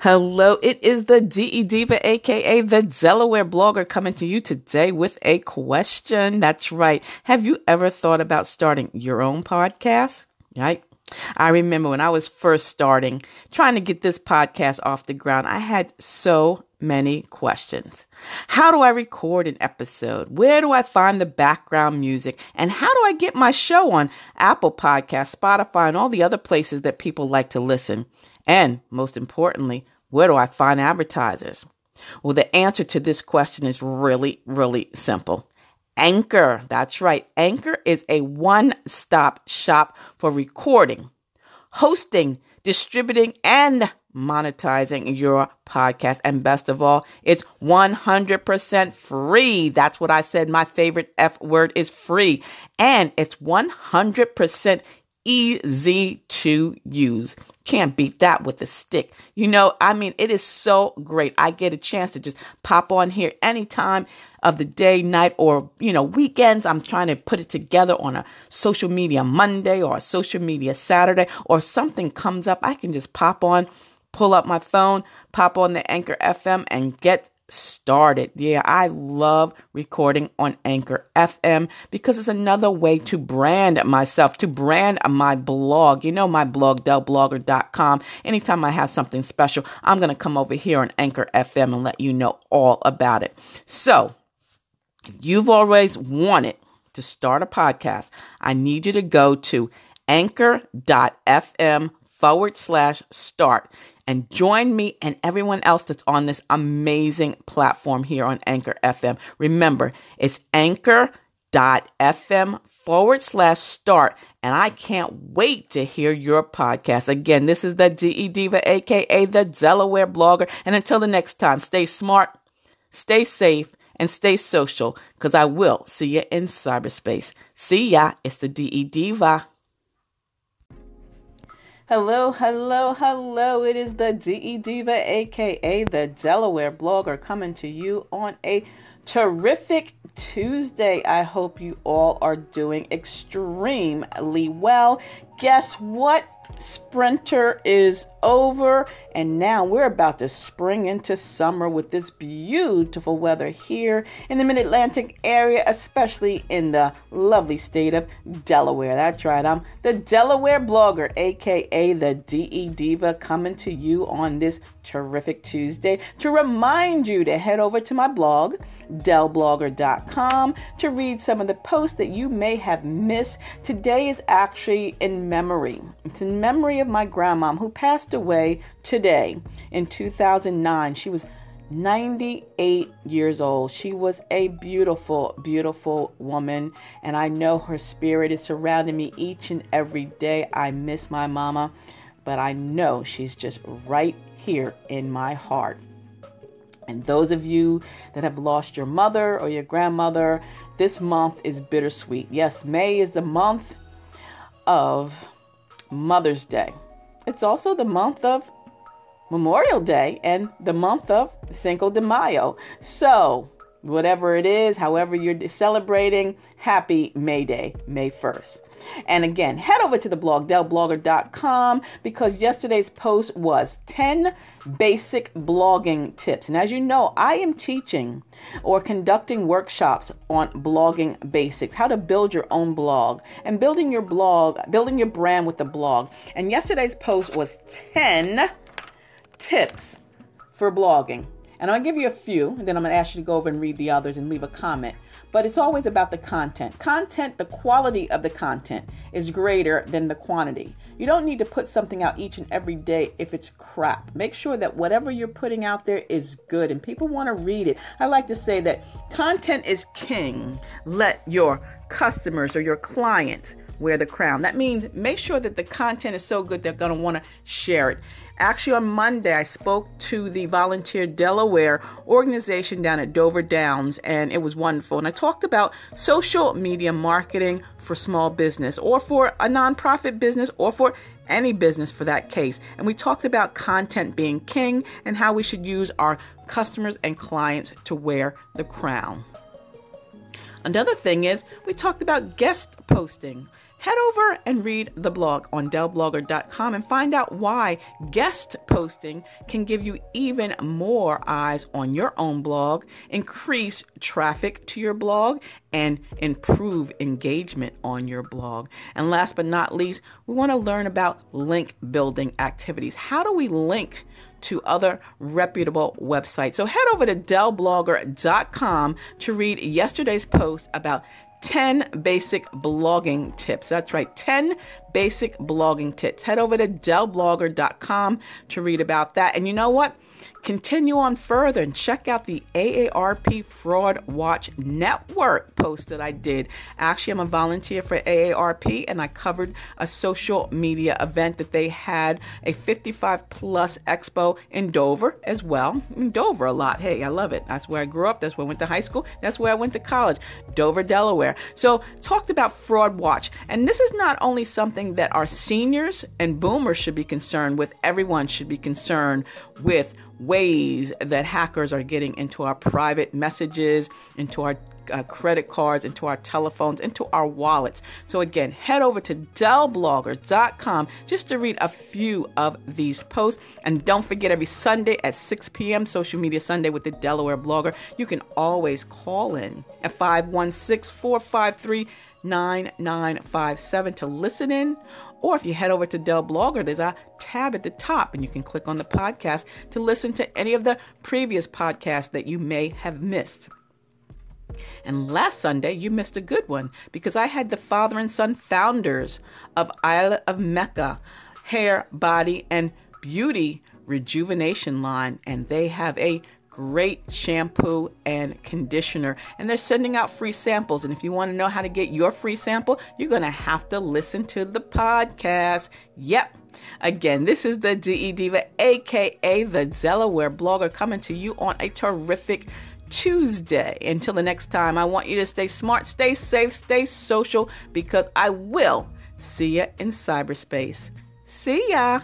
Hello, it is the DE Diva, aka the Delaware blogger, coming to you today with a question. That's right. Have you ever thought about starting your own podcast? Right? I remember when I was first starting, trying to get this podcast off the ground, I had so many questions. How do I record an episode? Where do I find the background music? And how do I get my show on Apple Podcasts, Spotify, and all the other places that people like to listen? And most importantly, where do I find advertisers? Well, the answer to this question is really, really simple. Anchor. That's right. Anchor is a one stop shop for recording, hosting, distributing, and monetizing your podcast. And best of all, it's 100% free. That's what I said. My favorite F word is free. And it's 100% easy to use. Can't beat that with a stick. You know, I mean, it is so great. I get a chance to just pop on here anytime of the day, night, or, you know, weekends. I'm trying to put it together on a social media Monday or a social media Saturday, or something comes up. I can just pop on, pull up my phone, pop on the Anchor FM, and get started. Yeah, I love recording on Anchor FM because it's another way to brand myself, to brand my blog. You know, my blog, delblogger.com. Anytime I have something special, I'm going to come over here on Anchor FM and let you know all about it. So, you've always wanted to start a podcast. I need you to go to anchor.fm forward slash start and join me and everyone else that's on this amazing platform here on Anchor FM. Remember, it's anchor.fm forward slash start. And I can't wait to hear your podcast. Again, this is the DE Diva, aka the Delaware blogger. And until the next time, stay smart, stay safe, and stay social because I will see you in cyberspace. See ya. It's the DE Diva. Hello, hello, hello. It is the DE Diva, aka the Delaware blogger, coming to you on a terrific Tuesday. I hope you all are doing extremely well. Guess what? Sprinter is over, and now we're about to spring into summer with this beautiful weather here in the mid Atlantic area, especially in the lovely state of Delaware. That's right, I'm the Delaware blogger, aka the DE Diva, coming to you on this terrific Tuesday to remind you to head over to my blog delblogger.com to read some of the posts that you may have missed. Today is actually in memory. It's in memory of my grandmom who passed away today in 2009. She was 98 years old. She was a beautiful, beautiful woman, and I know her spirit is surrounding me each and every day. I miss my mama, but I know she's just right here in my heart. And those of you that have lost your mother or your grandmother, this month is bittersweet. Yes, May is the month of Mother's Day. It's also the month of Memorial Day and the month of Cinco de Mayo. So, whatever it is, however you're celebrating, happy May Day, May 1st. And again, head over to the blog, delblogger.com, because yesterday's post was 10 basic blogging tips. And as you know, I am teaching or conducting workshops on blogging basics, how to build your own blog and building your blog, building your brand with the blog. And yesterday's post was 10 tips for blogging. And I'll give you a few, and then I'm going to ask you to go over and read the others and leave a comment but it's always about the content. Content, the quality of the content is greater than the quantity. You don't need to put something out each and every day if it's crap. Make sure that whatever you're putting out there is good and people want to read it. I like to say that content is king. Let your customers or your clients wear the crown. That means make sure that the content is so good they're going to want to share it. Actually, on Monday, I spoke to the Volunteer Delaware organization down at Dover Downs, and it was wonderful. And I talked about social media marketing for small business or for a nonprofit business or for any business for that case. And we talked about content being king and how we should use our customers and clients to wear the crown. Another thing is we talked about guest posting head over and read the blog on delblogger.com and find out why guest posting can give you even more eyes on your own blog, increase traffic to your blog, and improve engagement on your blog. And last but not least, we want to learn about link building activities. How do we link? to other reputable websites. So head over to delblogger.com to read yesterday's post about 10 basic blogging tips. That's right, 10 basic blogging tips. Head over to delblogger.com to read about that. And you know what? Continue on further and check out the AARP Fraud Watch Network post that I did. Actually, I'm a volunteer for AARP and I covered a social media event that they had a 55 plus expo in Dover as well. In Dover a lot. Hey, I love it. That's where I grew up. That's where I went to high school. That's where I went to college. Dover, Delaware. So, talked about Fraud Watch. And this is not only something that our seniors and boomers should be concerned with, everyone should be concerned with ways that hackers are getting into our private messages, into our uh, credit cards, into our telephones, into our wallets. So, again, head over to DelBloggers.com just to read a few of these posts. And don't forget, every Sunday at 6 p.m., Social Media Sunday with the Delaware Blogger, you can always call in at 516 453 9957 to listen in or if you head over to Del Blogger, there's a tab at the top and you can click on the podcast to listen to any of the previous podcasts that you may have missed. And last Sunday, you missed a good one because I had the father and son founders of Isle of Mecca hair, body, and beauty rejuvenation line, and they have a great shampoo and conditioner. And they're sending out free samples. And if you want to know how to get your free sample, you're going to have to listen to the podcast. Yep. Again, this is the DE Diva, aka the Delaware blogger, coming to you on a terrific Tuesday. Until the next time, I want you to stay smart, stay safe, stay social, because I will see you in cyberspace. See ya.